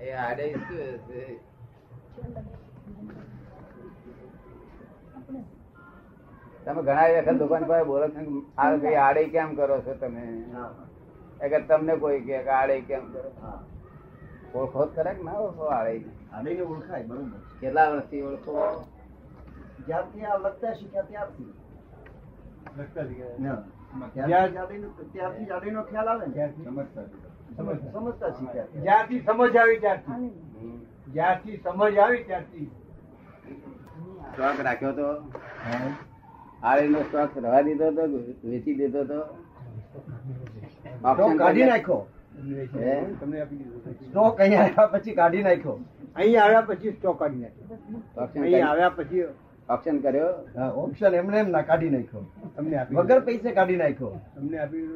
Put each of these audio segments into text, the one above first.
એ આડે શું હશે તમે ઘણા વખત દુકાન પર બોલો છો આ ભાઈ આડે કેમ કરો છો તમે? અગર તમને કોઈ કે કે આડે કેમ કરો? ઓળખો કરે કે ના ઓળખો આડે? ઓળખાય બરોબર. કેટલા વર્ષથી ઓળખો? જ્યાંથી આ લખતા શીખ્યા ત્યારથી. લગતા જ્યાં- ત્યારથી ત્યારથી ખ્યાલ આવે ને સમજતા શીખ્યા. જ્યારથી સમજ આવી ત્યારથી. જ્યારથી સમજ આવી ત્યારથી. સ્ટોક રાખ્યો તો? આડે નો સ્ટોક રવા દીધો તો વેચી દીધો તો? તો કાઢી નાખ્યો. હે? તમને આપી દીધું સ્ટોક અહીંયા આવ્યા પછી કાઢી નાખ્યો. અહીં આવ્યા પછી સ્ટોક કાઢી નાખ્યો. ઓપ્શન અહીં આવ્યા પછી ઓપ્શન કર્યો? ઓપ્શન એમને એમ ના કાઢી નાખ્યો. તમને વગર પૈસે કાઢી નાખ્યો. તમને આપી.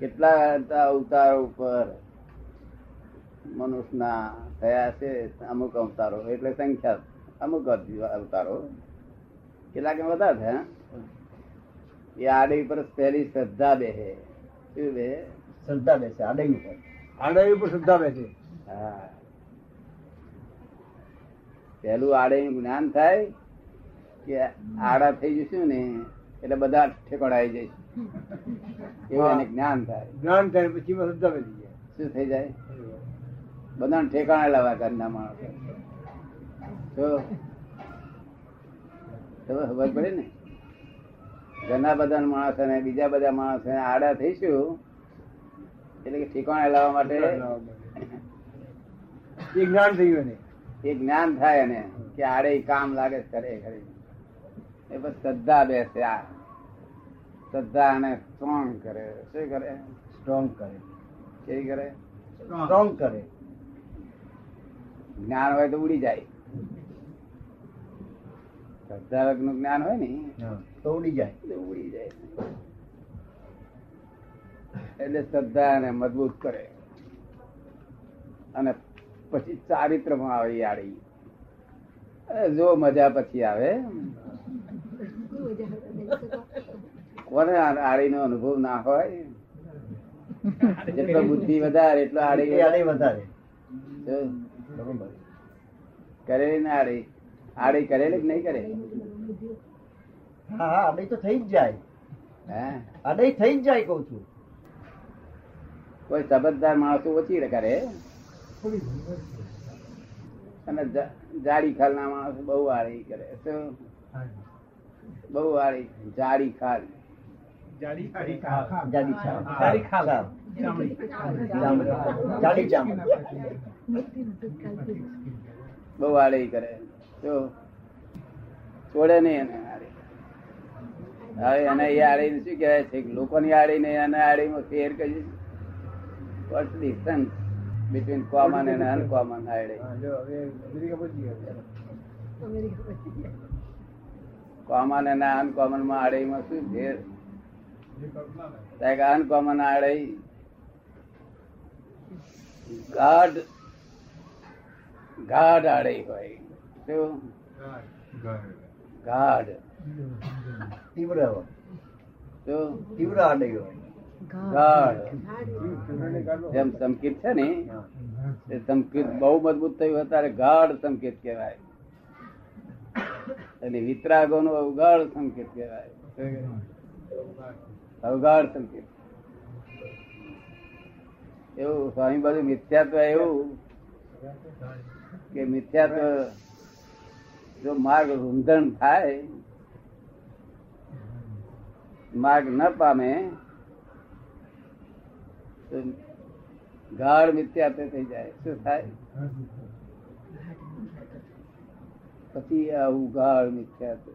કેટલા અવતાર ઉપર? મનુષ્યના થયા છે અમુક અવતારો એટલે સંખ્યા અમુક અવતારો. કેટલાક એમ વધારે થયા એ આડી ઉપર પહેલી શ્રદ્ધા બેહે શું બે? શ્રદ્ધા બેસે આડે ઉપર. આડે ઉપર શ્રદ્ધા બેસે હા. પહેલું આડે જ્ઞાન થાય કે આડા થઈ જશું ને એટલે બધા ઠેકોડાઈ જઈશ. એવું એને જ્ઞાન થાય. જ્ઞાન થાય પછી એમાં શ્રદ્ધા જાય. શું થઈ જાય? બધાને ઠેકાણે લાવવા ઘરના માણસો. તો તમે ખબર પડે ને? ઘરના બધા માણસો ને બીજા બધા માણસો આડા થઈશું એટલે કે ઠેકાણે લાવવા માટે. એ જ્ઞાન થયું એને. એ જ્ઞાન થાય એને કે આડે કામ લાગે કરે ખરી એ બસ શ્રદ્ધા બેસે આ. શ્રદ્ધા અને સ્ટ્રોંગ કરે. શું કરે? સ્ટ્રોંગ કરે. કેવી કરે? સ્ટ્રોંગ કરે. જ્ઞાન હોય તો ઉડી જાય. શ્રદ્ધા નું જ્ઞાન હોય ને તો ઉડી જાય. એટલે ઉડી જાય. એટલે શ્રદ્ધા ને મજબૂત કરે. અને પછી ચારિત્રમાં આવે યાળી આડી જો મજા પછી આવે. કોને આડી નો અનુભવ ના હોય? જેટલો બુદ્ધિ વધારે એટલો આડી વધારે. કરેલી ના આડી? આડી કરેલી કે નહીં કરે હા હા આડે તો થઈ જ જાય. હે? આડી થઈ જ જાય કઉ છું. કોઈ સમજદાર માણસો ઓછી કરે? અને જાડી ખાલ ના માણસ બહુ વાળી કરે શું? બહુ વાળી જાડી ખાલ. જાડી ખાલ. જાડી બહુ કરે. તો છોડે નહીં એને આડી હવે એને એ આડી શું કહેવાય? છે કે લોકોની આડી ને એને આડીમાં ફેર કરી. What's difference between common and uncommon આડી હા, જો હવે અમેરિકા પહોંચી ગયા કોમન અને અનકોમનમાં આડેમાં શું ફેર અનકોમન આડે ગાઢ ગાઢ આડે હોય. શું? ગાઢ તીવ્ર તીવ્ર આડે હોય. ગાઢ. જેમ સંકેત છે ને એ સંકેત બહુ મજબૂત થયું. હોય ત્યારે ગાઢ સંકેત કહેવાય. એટલે વિતરાગો નો અવગાઢ સંકેત કહેવાય. અવગાઢ સંકેત. એવું સ્વામી બાજુ મિથ્યાત્વ એવું કે મિથ્યાત્વ જો માર્ગ રૂંધણ થાય માર્ગ ન પામે તો ગાઢ મિથ્યાત્વ થઈ જાય. શું થાય? પછી આવું ગાઢ મિથ્યાત્વ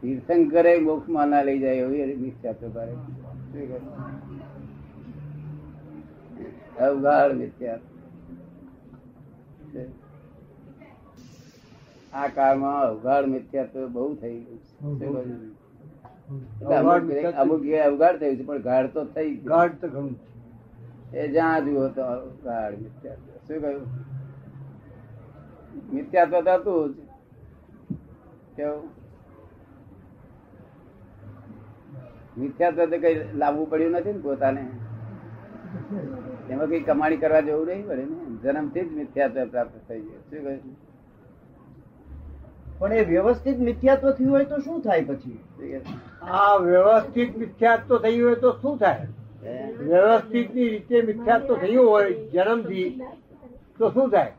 તીર્થંકરે મોક્ષમાં ના લઈ જાય એવી મિથ્યા તો ભારે અવગાળ શું? આ કાળમાં અવગાઢ તો બહુ થઈ ગયું. અમુક અવગાડ થયું છે પણ ગાઢ તો થઈ ગાઢ તો ઘણું એ જ્યાં જુઓ તો ગાઢ મિથ્યાત્વ. શું કહ્યું? મિથ્યાત્વ તો હતું જ. કેવું? મિથ્યા તો કઈ લાવવું પડ્યું નથી ને પોતાને? એમાં કઈ કમાણી કરવા જવું નહીં પડે ને જન્મથી જ મિથ્યા પ્રાપ્ત થઈ ગયું. શું કહ્યું? પણ એ વ્યવસ્થિત મિથ્યાત્વ થયું હોય તો શું થાય પછી? આ વ્યવસ્થિત મિથ્યાત્વ થયું હોય તો શું થાય? વ્યવસ્થિતની રીતે મિથ્યાત્વ થયું હોય જન્મથી તો શું થાય?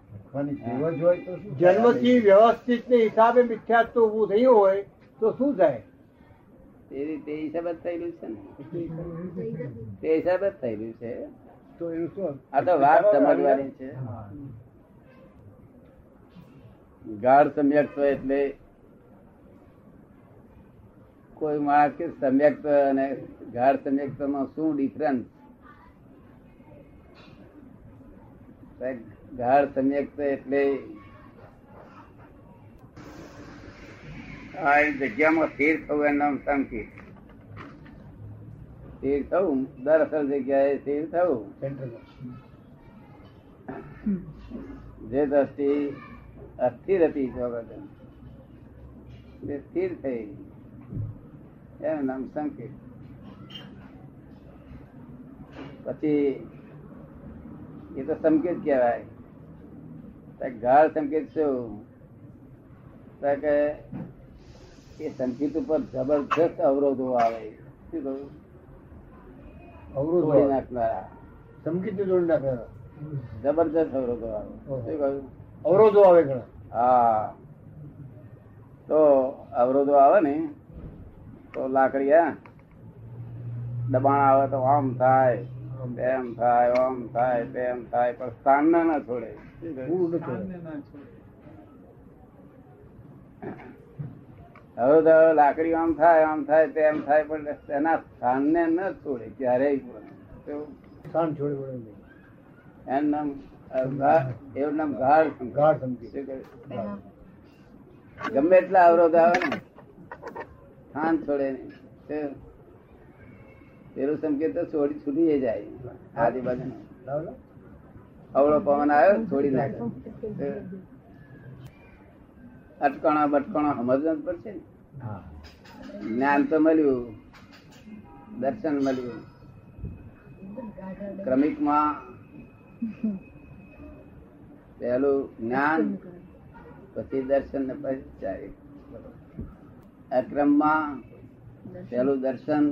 જન્મથી વ્યવસ્થિત ને હિસાબે મિથ્યાત્વ ઉભું થયું હોય તો શું થાય? તે રીતે હિસાબ જ થયેલું છે ને? તે હિસાબ જ થયેલું છે? તો એનું શું? આ તો વાત સમજવાની છે. ગાઢ સમ્યક્ત એટલે કોઈ માણસ કે સમ્યક્ત અને ગાઢ સમ્યક્તમાં શું ડિફરન્સ ગાઢ સમ્યક્ત એટલે આ જગ્યામાં સ્થિર થવું એનું નામ સંકેત. સ્થિર થવું? દર અસર જગ્યાએ સ્થિર થવું? જે દ્રષ્ટિ અસ્થિર હતી તે સ્થિર થઈ. એનું નામ સંકેત. પછી એ તો સંકેત કહેવાય. ગાળ ગાઢ સંકેત શું? કે એ સંકેત ઉપર જબરજસ્ત અવરોધો આવે. શું કહ્યું અવરોધો નાખનારા. સંકેત જબરજસ્ત અવરોધો આવે. શું કહ્યું અવરોધો આવે ઘણા હા તો અવરોધો આવે ને તો લાકડીયા દબાણ આવે તો આમ થાય તેમ થાય આમ થાય તેમ થાય પણ સ્થાન ના ના છોડે? ન. હવે તો લાકડી આમ થાય આમ થાય તેમ થાય પણ એના સ્થાનને ન છોડે ક્યારેય? શાન છોડી વળે નહીં. એનું નામ અ, ગા- એવું નામ ગાઢ ગાઢ સંકેત. ગમે એટલા અવરોધ આવે ને સ્થાન છોડે નહીં. તે- પેલું સંકેત તો છોડી છૂટી જાય. આજુબાજુ. અવળો પવન આવ્યો છોડી નાખે. અટકણો બટકણા સમજવા પડશે ને. હા. જ્ઞાન તો મળ્યું દર્શન મળ્યું. ક્રમિકમાં પહેલું જ્ઞાન પછી દર્શન ને પછી ચારિત્ર. અક્રમમાં પહેલું દર્શન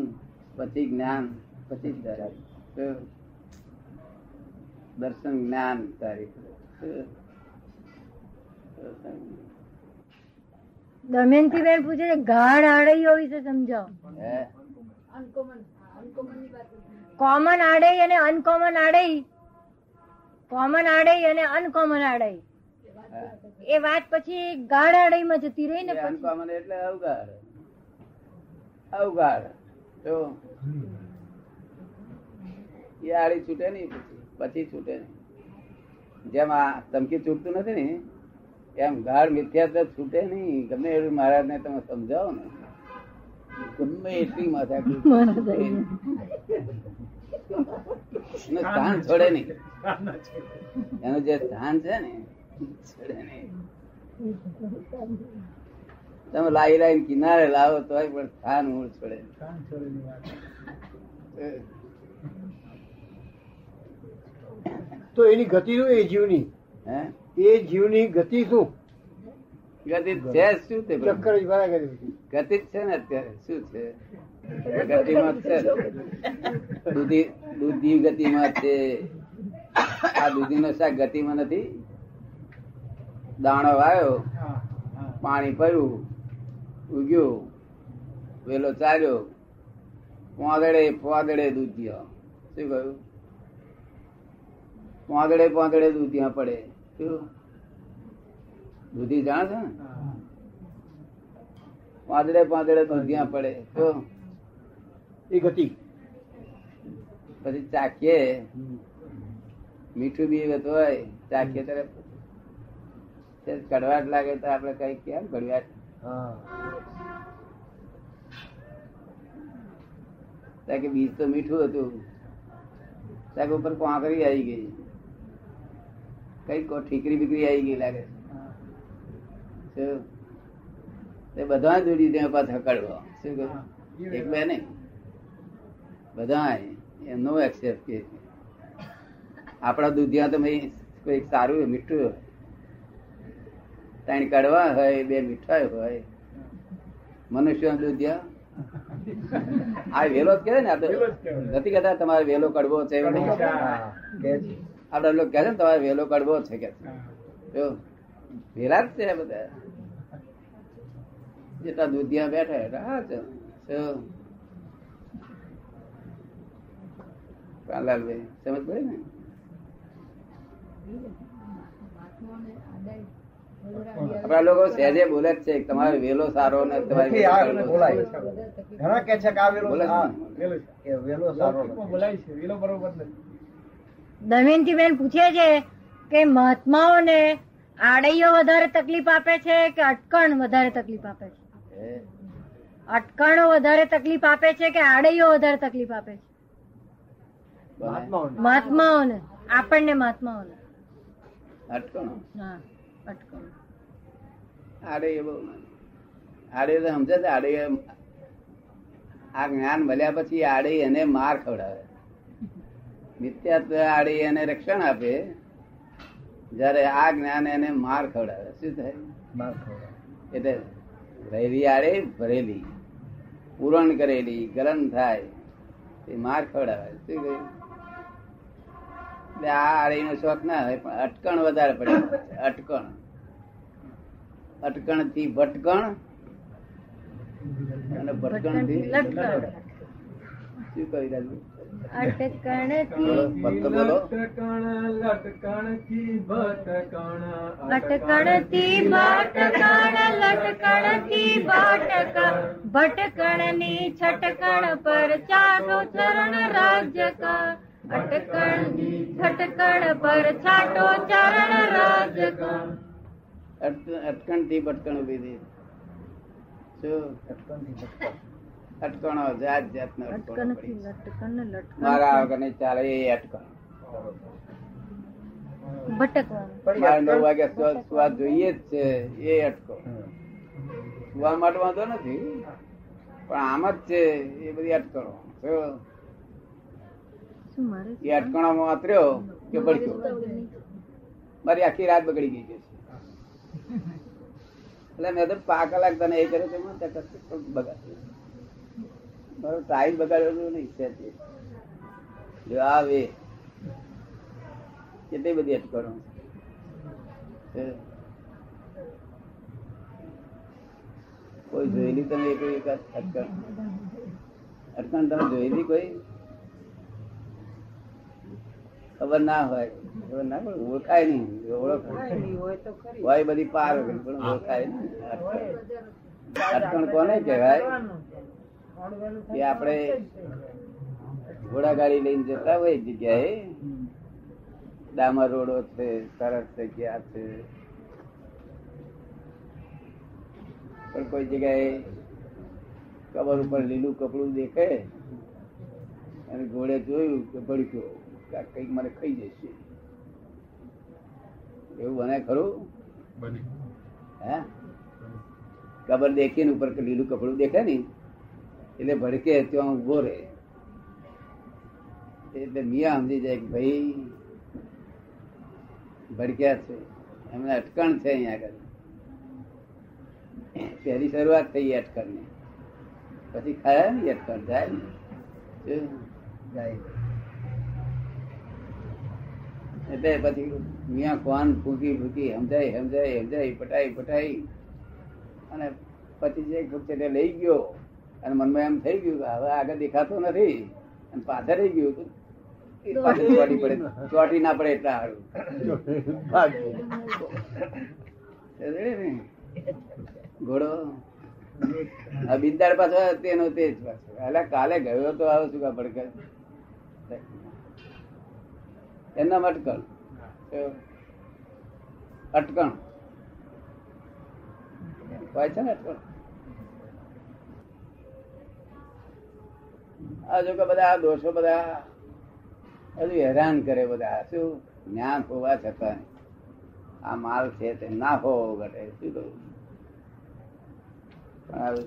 પછી જ્ઞાન પછી ચારિત્ર. દર્શન જ્ઞાન દમયંતી બેન પૂછે છે ગાઢ આડૈયો વિશે સમજાવો. કોમન આડઈ અને અનકોમન આડઈ કોમન આડાઈ અને અનકોમન આડાઈ એ વાત પછી ગાઢ આડાઈ માં જતી રહી ને અનકોમન એટલે અવગાઢ. અવગાઢ. તો એ આડી છૂટે નહીં પછી. પછી છૂટે નહીં. જેમ આ ધમકી છૂટતું નથી ને એમ ગાઢ મિથ્યાત્વ છૂટે નહીં. ગમે એવું મહારાજ ને તમે સમજાવો ને. ગમે એટલી માથા સ્થાન છોડે નહીં. એનું જે સ્થાન છે ને છોડે નહીં. તમે લાઈ લાઈ કિનારે લાવો તો પણ સ્થાન મૂળ છોડે તો એની ગતિ શું એ જીવની? હે? એ જીવની ગતિ શું? ગતિ છે શું તે બધું? ચક્કર જ ભરા ગતિ છે ને અત્યારે? શું છે? ગતિમાં છે. દૂધી દૂધી ગતિમાં છે. આ દૂધી નો શાક ગતિમાં નથી. દાણો વાયો પાણી પડ્યું ઉગ્યું વેલો ચાલ્યો. પોદડે પોદડે દૂધ દૂધિયા. શું કહ્યું? પોદડે પોદડે દૂધ ત્યાં પડે. શું? દૂધી જાણ છે ને? પાંદડે પાંદડે દૂધિયા પડે. તો એ ગતિ પછી ચાખીએ. મીઠું બી હોય ચાખીએ ત્યારે કડવાટ લાગે તો આપણે કઈ કેમ કડવાટ કે બીજ તો મીઠું હતું. ત્યાં ઉપર કોંકરી આવી ગઈ. કઈ ઠીકરી બીકરી આવી ગઈ લાગે? તે બધા જોડી ત્યાં પાછા કડવા. શું કહ્યું? એક બે નહીં. બધા એમનો એક્સેપ્ટ કે આપણા દૂધિયા તો ભાઈ કોઈ સારું મીઠું ત્રણ કડવા હોય બે મીઠાઈ હોય. મનુષ્ય દૂધિયા. આ વેલો જ કહેવાય ને આ તો નથી કહેતા તમારે વેલો કડવો છે આપડા લોકો કહે છે ને તમારે વેલો કડવો છે કે વેલા જ છે બધા. જેટલા દૂધિયા બેઠા હા છે શું? કાનલાલભાઈ સમજ પડે ને આપડા લોકો સહેજે બોલે જ છે તમારે વેલો સારો ને તમારી બોલાય ઘણા કે છે કે આ વેલો બોલે છે આ ને? વેલો સારો નથી. દમયંતી બેન પૂછે છે કે મહાત્માઓને આડૈયો વધારે તકલીફ આપે છે કે અટકણ વધારે તકલીફ આપે છે? અટકણો વધારે તકલીફ આપે છે કે આડૈયો વધારે તકલીફ આપે છે. મહાત્માઓને. આપણને મહાત્માઓને. અટકણો. હા અટકણો. આડે એ આડે તો સમજે છે આડે આ જ્ઞાન મળ્યા પછી આડે એને માર ખવડાવે. નિત્યાત્વ આડે એને રક્ષણ આપે જયારે આ જ્ઞાન એને માર ખવડાવે. શું થાય? માર ખવડાવે. એટલે રહેલી આડે ભરેલી પૂરણ કરેલી ગરમ થાય એ માર ખવડાવે. શું કહ્યું? એટલે આ શોખ ના હોય પણ અટકણ વધારે પડે. અટકણ. અટકણથી ભટકણ અને ભટકણથી લટકણ. શું કહી રાજુ? અટકણથી ભક્ત અટકણથી ભટકણ લટકણથી ભટકણ ભટકણ. ની છટકણ પર ચારો ચરણ રાજ્ય કા. અટકણ પર છાટો ચરણ રાજ્ય અટકણથી ભટકણ ઊભી થઈ શું? અટકણો જાત અટકણો મારા વગર ચાલે એ અટકણ. નવ વાગે સુવા સુવા જોઈએ જ છે એ અટકો. સુવા માટે વાંધો નથી પણ આમ જ છે એ બધી અટકણો. એ અટકણોમાં વાતર્યો કે ભડક્યો મારી આખી રાત બગડી ગઈ છે. એટલે મેં તો પા કલાક તને એ કર્યો તો મને ત્યાં કશું પણ બગાડ મારો ટાઈમ બગાડ્યો નહીં છે જો આવે કેટલી બધી અટકણો. કોઈ જોયેલી તમે એક અટકણ? અટકણ તમે જોયેલી કોઈ? ખબર ના હોય ખબર ના પણ ઓળખાય નહીં ઓળખ હોય બધી પાર પણ ઓળખાય નહીં. અટકણ. કોને કહેવાય? કે આપણે ઘોડાગાડી લઈને જતા હોય જગ્યાએ. ડામર રોડો છે સરસ જગ્યા છે. પણ કોઈ જગ્યાએ કબર ઉપર લીલું કપડું દેખે અને ઘોડે જોયું કે ભડક્યો. કંઈક મને ખાઈ જશે. એવું બને ખરું? હે? કબર દેખીને ઉપર લીલું કપડું દેખે ને એટલે ભડકે ત્યાં ઊભો રહે. એટલે મિયા સમજી જાય કે ભાઈ ભડક્યા છે. એમને અટકણ છે અહીંયા આગળ. પહેલી શરૂઆત થઈ અટકણની. પછી ખાયા ને અટકણ જાય ને જાય. એટલે પછી મિયા કોન ફૂંકી ફૂંકી સમજાય સમજાય સમજાય પટાઈ પટાઈ અને પછી જે છેલ્લે લઈ ગયો અને મનમાં એમ થઈ ગયું કે હવે આગળ દેખાતો નથી અને પાછળ રહી ગયું તું પાછળ ચોટી પડે ચોટી ના પડે એટલા સારું ઘોડો? આ બિંદાડ પાછો તેનો તે જ પાછો. એટલે કાલે ગયો તો આવો શું કા એના અટકણ. અટકણ. હોય છે ને અટકણ? આ જો કે બધા દોષો બધા હજુ હેરાન કરે બધા. શું? જ્ઞાન હોવા છતાં. આ માલ છે તે ના હોવો ઘટે. શું કહું? પણ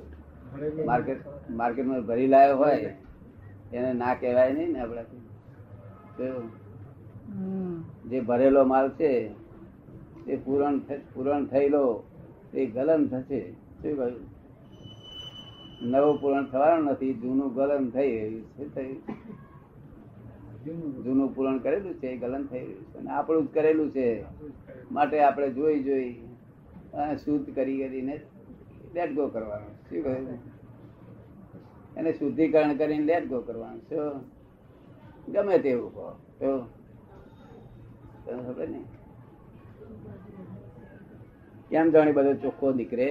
માર્કેટ માર્કેટમાં ભરી લાવ્યો હોય એને ના કહેવાય નહીં ને આપણાથી. જે ભરેલો માલ છે તે પૂરણ પૂરણ થયેલો તે ગલન થશે. શું કહ્યું? નવું પૂરણ થવાનું નથી, જૂનું ગલન થઈ રહ્યું થયું? જૂનું પૂરણ કરેલું છે ગલન થઈ રહ્યું છે. અને આપણું જ કરેલું છે. માટે આપણે જોઈ જોઈ શુદ્ધ કરી કરીને લેટ ગો કરવાનું. શું કહ્યું? એને શુદ્ધિકરણ કરીને લેટ ગો કરવાનું. શું? ગમે તેવું કહો. તો તને ખબર ને કેમ જાણી બધો ચોખ્ખો નીકળે?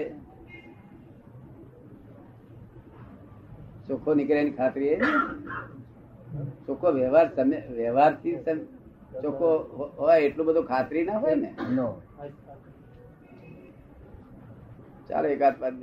ચોખ્ખો નીકળે એની ખાતરી? ચોખ્ખો વ્યવહાર તમે વ્યવહારથી થી ચોખ્ખો હોય એટલું બધું ખાતરી ના હોય ને? ચાલો એકાદ પાંચ